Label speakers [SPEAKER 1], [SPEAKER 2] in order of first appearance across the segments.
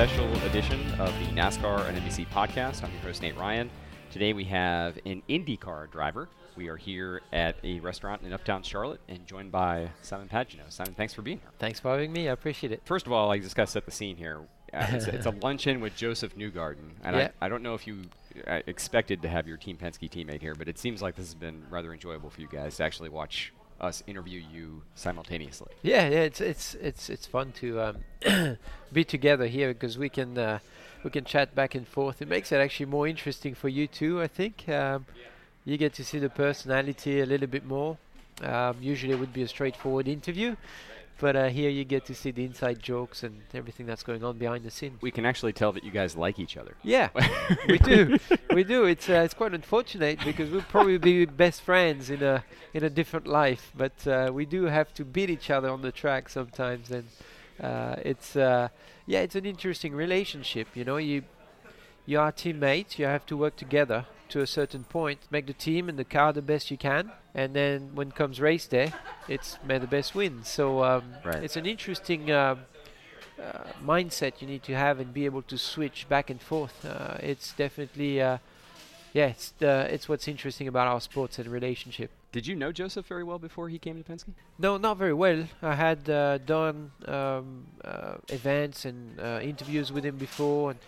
[SPEAKER 1] Special edition of the NASCAR and NBC podcast. I'm your host, Nate Ryan. Today we have an IndyCar driver. We are here at a restaurant in Uptown Charlotte and joined by Simon Pagenaud. Simon, thanks for being here.
[SPEAKER 2] Thanks for having me. I appreciate it.
[SPEAKER 1] First of all, I just got to set the scene here. Uh, it's, it's, a luncheon with Josef Newgarden. And
[SPEAKER 2] yeah.
[SPEAKER 1] I, I, don't know if you uh, expected to have your Team Penske teammate here, but it seems like this has been rather enjoyable for you guys to actually watch us interview you simultaneously.
[SPEAKER 2] Yeah, yeah, it's it's it's it's fun to um, be together here because we can uh, we can chat back and forth. It makes it actually more interesting for you too. I think um, you get to see the personality a little bit more. Um, usually, it would be a straightforward interview. But uh, here you get to see the inside jokes and everything that's going on behind the scenes.
[SPEAKER 1] We can actually tell that you guys like each other.
[SPEAKER 2] Yeah, we do. We do. It's uh, it's quite unfortunate because we'll probably be best friends in a in a different life, but uh, we do have to beat each other on the track sometimes, and uh, it's uh, yeah, it's an interesting relationship. You know, you you are teammates. You have to work together to a certain point, make the team and the car the best you can, and then when comes race day, it's may the best win. So um,
[SPEAKER 1] right.
[SPEAKER 2] it's an interesting uh, uh, mindset you need to have and be able to switch back and forth. Uh, it's definitely, uh, yeah, it's it's what's interesting about our sports and relationship.
[SPEAKER 1] Did you know Josef very well before he came to Penske?
[SPEAKER 2] No, not very well. I had uh, done um, uh, events and interviews with him before, and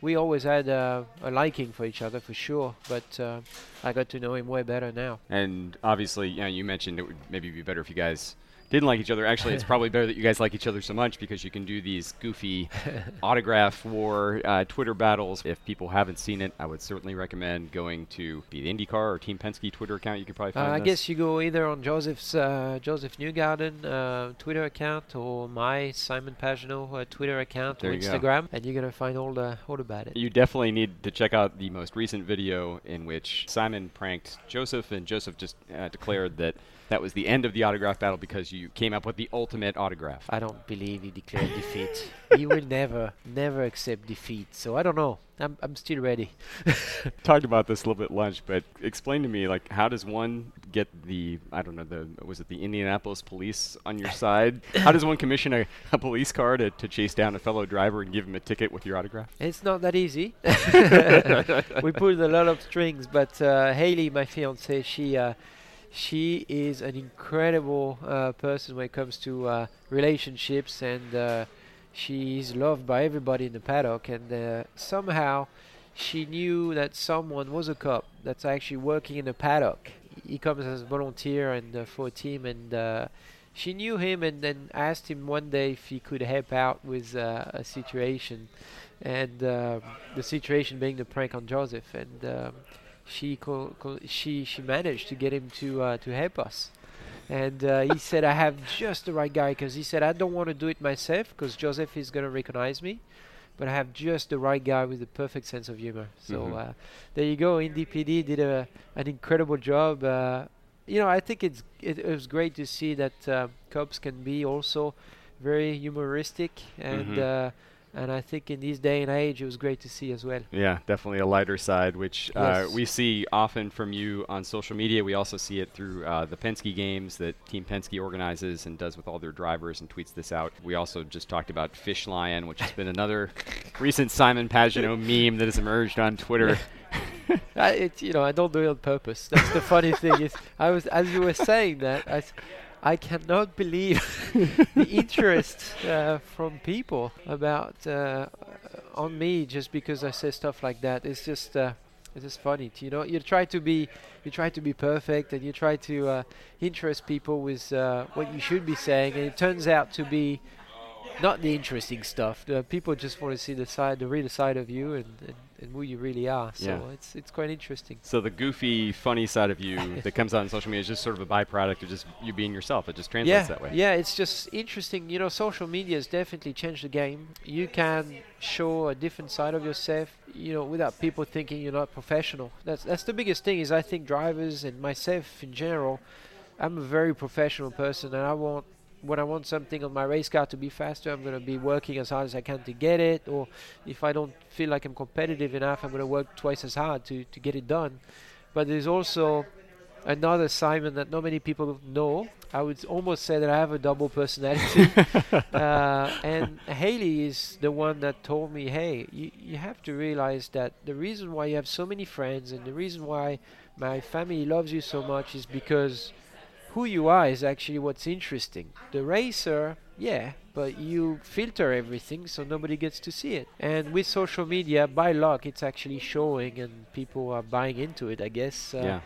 [SPEAKER 2] we always had uh, a liking for each other for sure, but uh, I got to know him way better now.
[SPEAKER 1] And obviously, you know, you mentioned it would maybe be better if you guys didn't like each other. Actually, it's probably better that you guys like each other so much because you can do these goofy autograph war uh, Twitter battles. If people haven't seen it, I would certainly recommend going to be the IndyCar or Team Penske Twitter account. You could probably find.
[SPEAKER 2] Uh, I
[SPEAKER 1] this.
[SPEAKER 2] guess you go either on Josef's uh, Josef Newgarden uh, Twitter account or my Simon Pagenaud uh, Twitter account
[SPEAKER 1] there
[SPEAKER 2] or Instagram, go. and you're gonna find all the all about it.
[SPEAKER 1] You definitely need to check out the most recent video in which Simon pranked Josef, and Josef just uh, declared that that was the end of the autograph battle because you came up with the ultimate autograph.
[SPEAKER 2] I don't believe he declared defeat. He will never, never accept defeat. So I don't know. I'm, I'm still ready.
[SPEAKER 1] Talked about this a little bit lunch, but explain to me, like, how does one get the, I don't know, the was it the Indianapolis police on your side? How does one commission a, a police car to, to chase down a fellow driver and give him a ticket with your autograph?
[SPEAKER 2] It's not that easy. we pulled a lot of strings, but uh, Haley, my fiance, she. Uh, she is an incredible uh, person when it comes to uh, relationships, and uh, she is loved by everybody in the paddock. And uh, somehow, she knew that someone was a cop that's actually working in the paddock. He comes as a volunteer and uh, for a team, and uh, she knew him, and then asked him one day if he could help out with a situation, and um, the situation being the prank on Josef, and. Um, she co- co- she she managed to get him to uh, to help us. And uh, he said, I have just the right guy because he said, I don't want to do it myself because Josef is going to recognize me, but I have just the right guy with the perfect sense of humor. So
[SPEAKER 1] Mhm.
[SPEAKER 2] uh, there you go. Indy PD did a, an incredible job. Uh, you know, I think it's it, it was great to see that uh, Cubs can be also very humoristic and
[SPEAKER 1] Mhm.
[SPEAKER 2] Uh, and I think in this day and age, it was great to see as well.
[SPEAKER 1] Yeah, definitely a lighter side, which uh, we see often from you on social media. We also see it through uh, the Penske games that Team Penske organizes and does with all their drivers and tweets this out. We also just talked about Fish Lion, which has been another recent Simon Pagenaud meme that has emerged on Twitter.
[SPEAKER 2] I, it, you know, I don't do it on purpose. That's the funny thing is, I was as you were saying that, I, I cannot believe the interest uh, from people about uh, on me just because I say stuff like that. It's just. Uh, it's just funny, you know. You try to be, you try to be perfect, and you try to uh, interest people with uh, what you should be saying, and it turns out to be not the interesting stuff. The people just want to see the side, the real side of you, and, and, and who you really are. So
[SPEAKER 1] Yeah.
[SPEAKER 2] it's it's quite interesting.
[SPEAKER 1] So the goofy, funny side of you that comes out on social media is just sort of a byproduct of just you being yourself. It just translates
[SPEAKER 2] yeah,
[SPEAKER 1] that way.
[SPEAKER 2] yeah, it's just interesting. You know, social media has definitely changed the game. You can show a different side of yourself, you know, without people thinking you're not professional. That's that's the biggest thing. Is I think drivers and myself in general, I'm a very professional person, and I want when I want something on my race car to be faster, I'm going to be working as hard as I can to get it. Or if I don't feel like I'm competitive enough, I'm going to work twice as hard to to get it done. But there's also another Simon that not many people know. I would almost say that I have a double personality. uh, and Haley is the one that told me, hey, you, you have to realize that the reason why you have so many friends and the reason why my family loves you so much is because who you are is actually what's interesting. The racer, yeah, but you filter everything so nobody gets to see it. And with social media, by luck, it's actually showing and people are buying into it, I guess, uh,
[SPEAKER 1] yeah.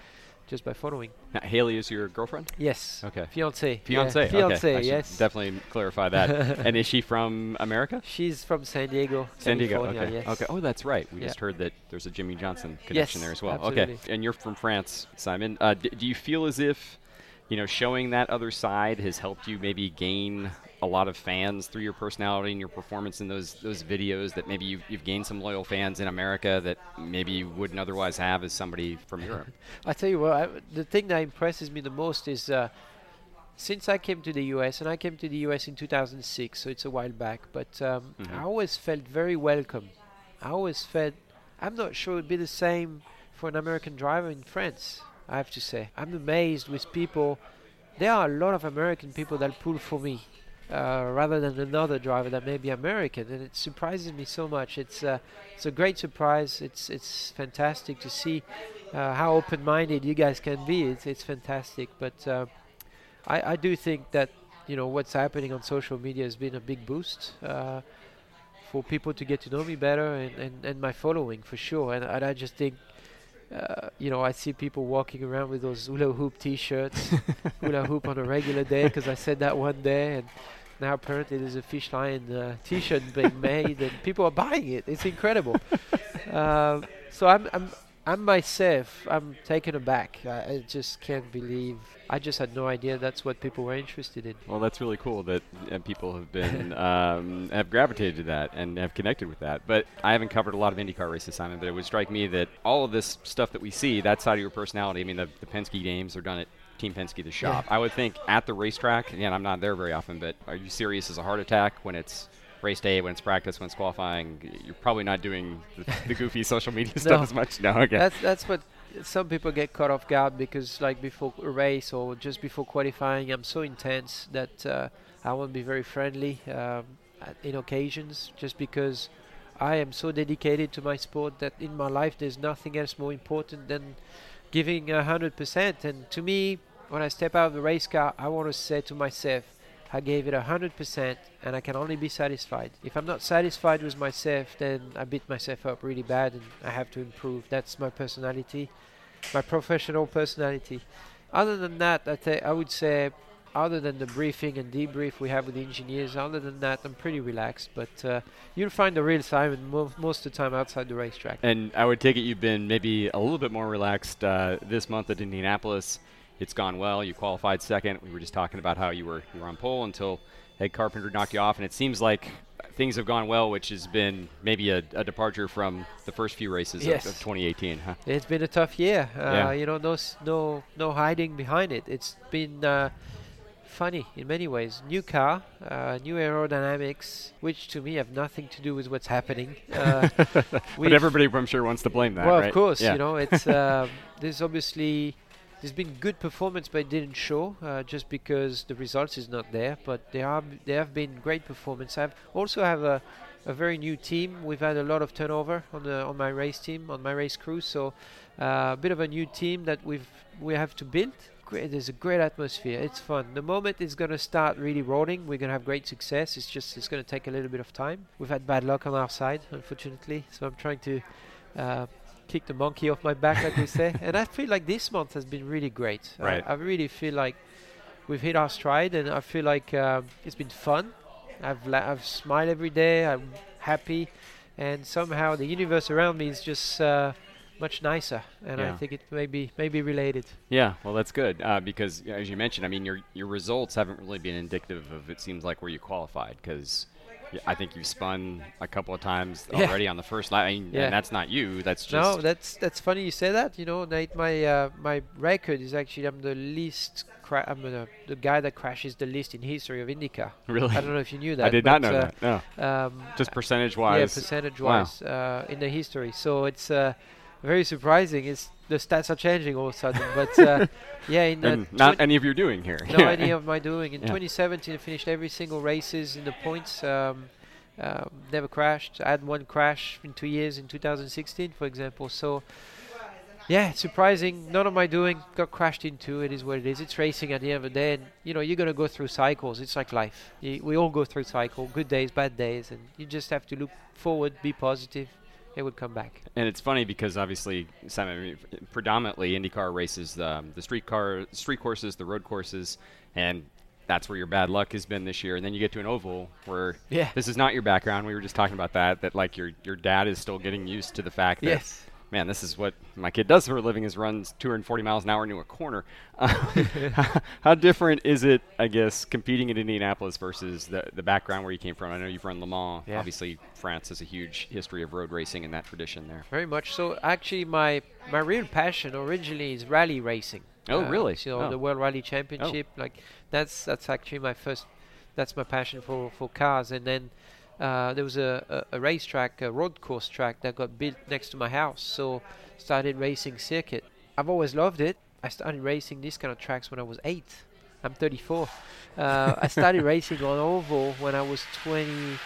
[SPEAKER 2] just by following.
[SPEAKER 1] Now, Haley is your girlfriend?
[SPEAKER 2] Yes.
[SPEAKER 1] Okay.
[SPEAKER 2] Fiance.
[SPEAKER 1] Fiance.
[SPEAKER 2] Yeah. Fiance,
[SPEAKER 1] okay.
[SPEAKER 2] Yes.
[SPEAKER 1] Definitely clarify that. and is she from America?
[SPEAKER 2] She's from San Diego.
[SPEAKER 1] San Diego.
[SPEAKER 2] California,
[SPEAKER 1] Okay.
[SPEAKER 2] Yes.
[SPEAKER 1] Okay. Oh, that's right. We
[SPEAKER 2] Yeah.
[SPEAKER 1] just heard that there's a Jimmie Johnson connection
[SPEAKER 2] Yes,
[SPEAKER 1] there as well.
[SPEAKER 2] absolutely.
[SPEAKER 1] Okay. And you're from France, Simon. Uh, d- do you feel as if, you know, showing that other side has helped you maybe gain a lot of fans through your personality and your performance in those those videos? That maybe you've, you've gained some loyal fans in America that maybe you wouldn't otherwise have as somebody from Europe.
[SPEAKER 2] I tell you what, I, the thing that impresses me the most is uh, since I came to the US, and I came to the US in 2006, so it's a while back, but um,
[SPEAKER 1] Mhm.
[SPEAKER 2] I always felt very welcome. I always felt, I'm not sure it'd be the same for an American driver in France, I have to say. I'm amazed with people. There are a lot of American people that pull for me. Uh, rather than another driver that may be American, and it surprises me so much. It's uh, it's a great surprise. It's it's fantastic to see uh, how open-minded you guys can be. It's it's fantastic. But uh, I I do think that you know what's happening on social media has been a big boost uh, for people to get to know me better and, and, and my following for sure. And, and I just think. Uh, you know, I see people walking around with those hula hoop T-shirts, hula hoop on a regular day because I said that one day, and now apparently there's a fish line uh, T-shirt being made, and people are buying it. It's incredible. um, so I'm, I'm, I'm myself. I'm taken aback. I, I just can't believe. I just had no idea that's what people were interested in.
[SPEAKER 1] Well, that's really cool that uh, people have been um, have gravitated to that and have connected with that. But I haven't covered a lot of IndyCar races, Simon. But it would strike me that all of this stuff that we see, that side of your personality. I mean, the, the Penske games are done at Team Penske, the shop. I would think at the racetrack. Again, I'm not there very often, but are you serious as a heart attack when it's race day, when it's practice, when it's qualifying? You're probably not doing the, the goofy social media stuff as much. No, okay.
[SPEAKER 2] That's that's what some people get caught off guard because like before a race or just before qualifying, I'm so intense that uh, I won't be very friendly um, in occasions just because I am so dedicated to my sport that in my life there's nothing else more important than giving a hundred percent. And to me, when I step out of the race car, I want to say to myself, I gave it a hundred percent, and I can only be satisfied. If I'm not satisfied with myself, then I beat myself up really bad, and I have to improve. That's my personality, my professional personality. Other than that, I th- I would say, other than the briefing and debrief we have with the engineers, other than that, I'm pretty relaxed. But uh, you'll find the real Simon mo- most of the time outside the racetrack.
[SPEAKER 1] And I would take it you've been maybe a little bit more relaxed uh, this month at Indianapolis. It's gone well. You qualified second. We were just talking about how you were you were on pole until Ed Carpenter knocked you off, and it seems like things have gone well, which has been maybe a, a departure from the first few races
[SPEAKER 2] Yes.
[SPEAKER 1] of, of 2018. Huh?
[SPEAKER 2] It's been a tough year. Uh,
[SPEAKER 1] Yeah.
[SPEAKER 2] You know, no, no, no hiding behind it. It's been uh, funny in many ways. New car, uh, new aerodynamics, which to me have nothing to do with what's happening. Uh,
[SPEAKER 1] but everybody, I'm sure, wants to blame that.
[SPEAKER 2] well,
[SPEAKER 1] right?
[SPEAKER 2] of course,
[SPEAKER 1] Yeah.
[SPEAKER 2] you know, it's um, there's obviously there's been good performance, but it didn't show uh, just because the results is not there. But there are there have been great performance. I've also have a a very new team. We've had a lot of turnover on the on my race team, on my race crew. So uh, a bit of a new team that we've we have to build. Great, there's a great atmosphere. It's fun. The moment it's gonna start really rolling, we're gonna have great success. It's just it's gonna take a little bit of time. We've had bad luck on our side, unfortunately. So I'm trying to. Uh, kick the monkey off my back, like we say. And I feel like this month has been really great. I-
[SPEAKER 1] Right.
[SPEAKER 2] I, really feel like we've hit our stride, and I feel like um, it's been fun. I've la- I've smiled every day. I'm happy, and somehow the universe around me is just uh, much nicer. And I think it may be maybe related.
[SPEAKER 1] Yeah, well, that's good uh, because, as you mentioned, I mean, your your results haven't really been indicative of it seems like where you qualified because I think you've spun a couple of times
[SPEAKER 2] Yeah.
[SPEAKER 1] already on the first lap, I mean,
[SPEAKER 2] Yeah.
[SPEAKER 1] and that's not you. That's just
[SPEAKER 2] No, that's that's funny you say that. You know, Nate, my uh, my record is actually I'm the least. Cra- I'm the, the guy that crashes the least in history of IndyCar.
[SPEAKER 1] really.
[SPEAKER 2] I don't know if you knew that.
[SPEAKER 1] I did not know
[SPEAKER 2] uh,
[SPEAKER 1] that. No,
[SPEAKER 2] Um,
[SPEAKER 1] just
[SPEAKER 2] uh,
[SPEAKER 1] percentage
[SPEAKER 2] yeah,
[SPEAKER 1] wise.
[SPEAKER 2] percentage
[SPEAKER 1] Wow.
[SPEAKER 2] wise uh, in the history. So it's uh, very surprising. It's the stats are changing all of a sudden. But uh, yeah, in the
[SPEAKER 1] and not any of you're doing here.
[SPEAKER 2] no idea of my doing. In
[SPEAKER 1] Yeah.
[SPEAKER 2] 2017, I finished every single races in the points. Um, um, never crashed. I had one crash in two years in 2016, for example. So. Yeah, surprising. None of my doing got crashed into. It is what it is. It's racing at the end of the day, and you know you're gonna go through cycles. It's like life. Y- we all go through cycle, good days, bad days, and you just have to look forward, be positive. It will come back.
[SPEAKER 1] And it's funny because obviously, Simon, I mean, f- predominantly IndyCar races um, the street car, street courses, the road courses, and that's where your bad luck has been this year. And then you get to an oval where
[SPEAKER 2] Yeah.
[SPEAKER 1] this is not your background. We were just talking about that. That like your your dad is still getting used to the fact that
[SPEAKER 2] Yes.
[SPEAKER 1] Man, this is what my kid does for a living is runs 240 miles an hour into a corner. Uh, how different is it, I guess, competing in Indianapolis versus the, the background where you came from? I know you've run Le Mans.
[SPEAKER 2] Yeah.
[SPEAKER 1] Obviously, France has a huge history of road racing and that tradition there.
[SPEAKER 2] Very much so. Actually, my my real passion originally is rally racing.
[SPEAKER 1] Oh,
[SPEAKER 2] Uh,
[SPEAKER 1] really?
[SPEAKER 2] So
[SPEAKER 1] Oh.
[SPEAKER 2] the World Rally Championship, like that's that's actually my first. That's my passion for for cars. And then uh, there was a, a, a racetrack, a road course track that got built next to my house. So started racing circuit. I've always loved it. I started racing these kind of tracks when I was eight. I'm 34. Uh, I started racing on oval when I was 20.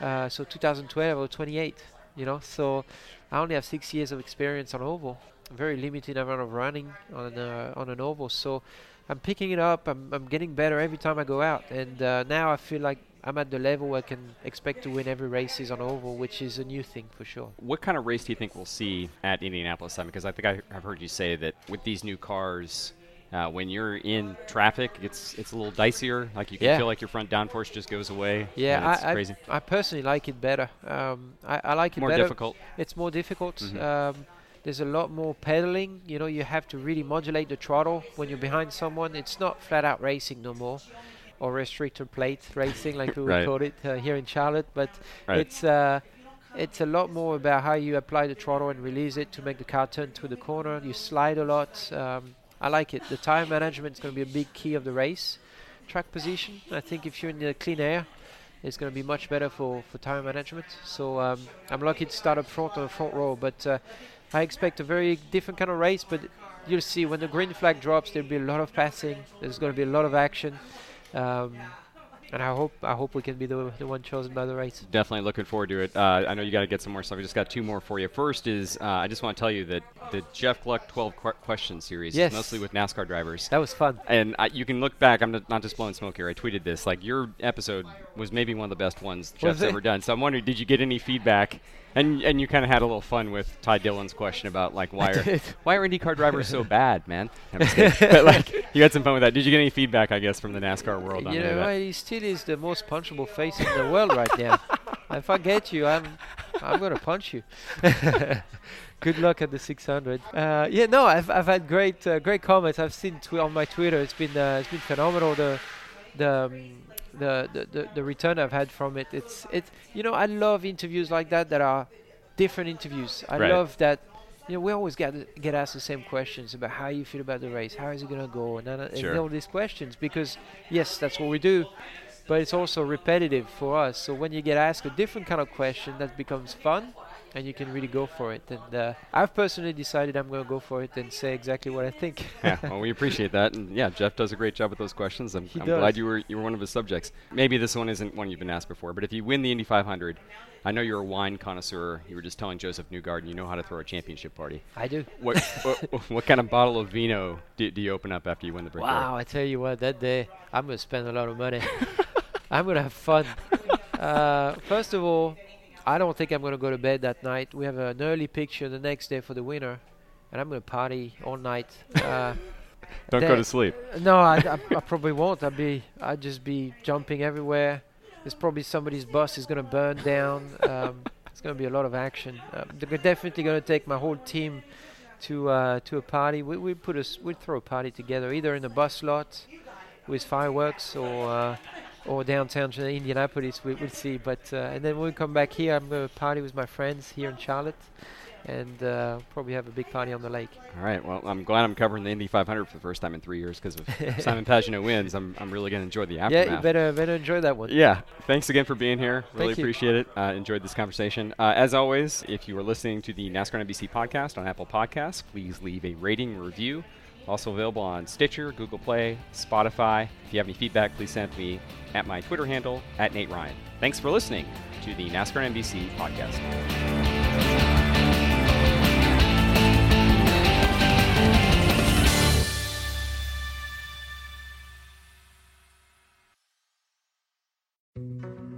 [SPEAKER 2] Uh, so 2012 or 28. You know, so I only have six years of experience on oval. Very limited amount of running on uh, on an oval. So I'm picking it up. I'm I'm getting better every time I go out. And uh, now I feel like I'm at the level where I can expect to win every races on oval, which is a new thing for sure.
[SPEAKER 1] What kind of race do you think we'll see at Indianapolis? Simon? Because I think I, I've heard you say that with these new cars, uh, when you're in traffic, it's it's a little dicier. Like you can
[SPEAKER 2] Yeah.
[SPEAKER 1] feel like your front downforce just goes away.
[SPEAKER 2] Yeah,
[SPEAKER 1] it's
[SPEAKER 2] I,
[SPEAKER 1] crazy.
[SPEAKER 2] I I personally like it better. Um, I, I like it
[SPEAKER 1] More
[SPEAKER 2] better.
[SPEAKER 1] difficult.
[SPEAKER 2] It's more difficult.
[SPEAKER 1] Mhm.
[SPEAKER 2] Um, there's a lot more pedaling. You know, you have to really modulate the throttle when you're behind someone. It's not flat out racing no more, or restrictor plate racing like we would
[SPEAKER 1] Right.
[SPEAKER 2] call it uh, here in Charlotte. But
[SPEAKER 1] Right.
[SPEAKER 2] it's uh, it's a lot more about how you apply the throttle and release it to make the car turn through the corner. You slide a lot. Um, I like it. The tire management is going to be a big key of the race. Track position. I think if you're in the clean air, it's going to be much better for, for tire management. So um, I'm lucky to start up front on the front row, but uh, I expect a very different kind of race. But you'll see when the green flag drops, there'll be a lot of passing. There's going to be a lot of action, um, and I hope I hope we can be the, the one chosen by the race.
[SPEAKER 1] Definitely looking forward to it. Uh, I know you got to get some more stuff. We just got two more for you. First is uh, I just want to tell you that the Jeff Gluck 12 qu- question series
[SPEAKER 2] Yes.
[SPEAKER 1] is mostly with NASCAR drivers.
[SPEAKER 2] That was fun.
[SPEAKER 1] And I, you can look back. I'm not, not just blowing smoke here. I tweeted this. Like your episode was maybe one of the best ones Jeff's ever done. So I'm wondering, did you get any feedback? And and you kind of had a little fun with Ty Dillon's question about like why are why are IndyCar drivers so bad, man? I'm just kidding. but like you had some fun with that. Did you get any feedback? I guess from the NASCAR world on
[SPEAKER 2] You know,
[SPEAKER 1] that?
[SPEAKER 2] he still is the most punchable face in the world right now. if I get you, I'm I'm gonna punch you. Good luck at the 600. Uh, yeah, no, I've I've had great uh, great comments. I've seen tw- on my Twitter. It's been uh, it's been phenomenal. The the, um, the the the the return I've had from it. It's it's you know I love interviews like that that are different interviews. I
[SPEAKER 1] Right.
[SPEAKER 2] love that you know, we always get get asked the same questions about how you feel about the race, how is it gonna go, and, and
[SPEAKER 1] Sure.
[SPEAKER 2] all these questions because yes, that's what we do, but it's also repetitive for us. So when you get asked a different kind of question, that becomes fun, and you can really go for it. And uh, I've personally decided I'm gonna go for it and say exactly what I think.
[SPEAKER 1] yeah, well, we appreciate that, and yeah, Jeff does a great job with those questions. I'm, I'm glad you were you were one of his subjects. Maybe this one isn't one you've been asked before, but if you win the Indy 500, I know you're a wine connoisseur. You were just telling Josef Newgarden you know how to throw a championship party.
[SPEAKER 2] I do.
[SPEAKER 1] What what, what kind of bottle of vino do, do you open up after you win the Brickyard?
[SPEAKER 2] Wow, I tell you what, that day I'm gonna spend a lot of money. I'm gonna have fun. Uh, first of all, I don't think I'm gonna go to bed that night. We have an early picture the next day for the winner, and I'm gonna party all night. Uh,
[SPEAKER 1] Don't go to sleep.
[SPEAKER 2] no, I, I, I probably won't. I'll be, I'll just be jumping everywhere. There's probably somebody's bus is gonna burn down. Um, it's gonna be a lot of action. Uh, they're definitely gonna take my whole team to uh, to a party. We we put a s- we throw a party together either in the bus lot with fireworks or uh, or downtown to Indianapolis. We, we'll see. But uh, and then when we come back here, I'm gonna party with my friends here in Charlotte, and uh, probably have a big party on the lake.
[SPEAKER 1] All right. Well, I'm glad I'm covering the Indy 500 for the first time in three years because if Simon Pagenaud wins, I'm, I'm really going to enjoy the aftermath.
[SPEAKER 2] Yeah, you better better enjoy that one.
[SPEAKER 1] Yeah. Thanks again for being here. Really
[SPEAKER 2] Thank you.
[SPEAKER 1] appreciate it. Uh, enjoyed this conversation. Uh, as always, if you are listening to the NASCAR NBC podcast on Apple Podcasts, please leave a rating review. Also available on Stitcher, Google Play, Spotify. If you have any feedback, please send me at my Twitter handle at Nate Ryan. Thanks for listening to the NASCAR NBC podcast.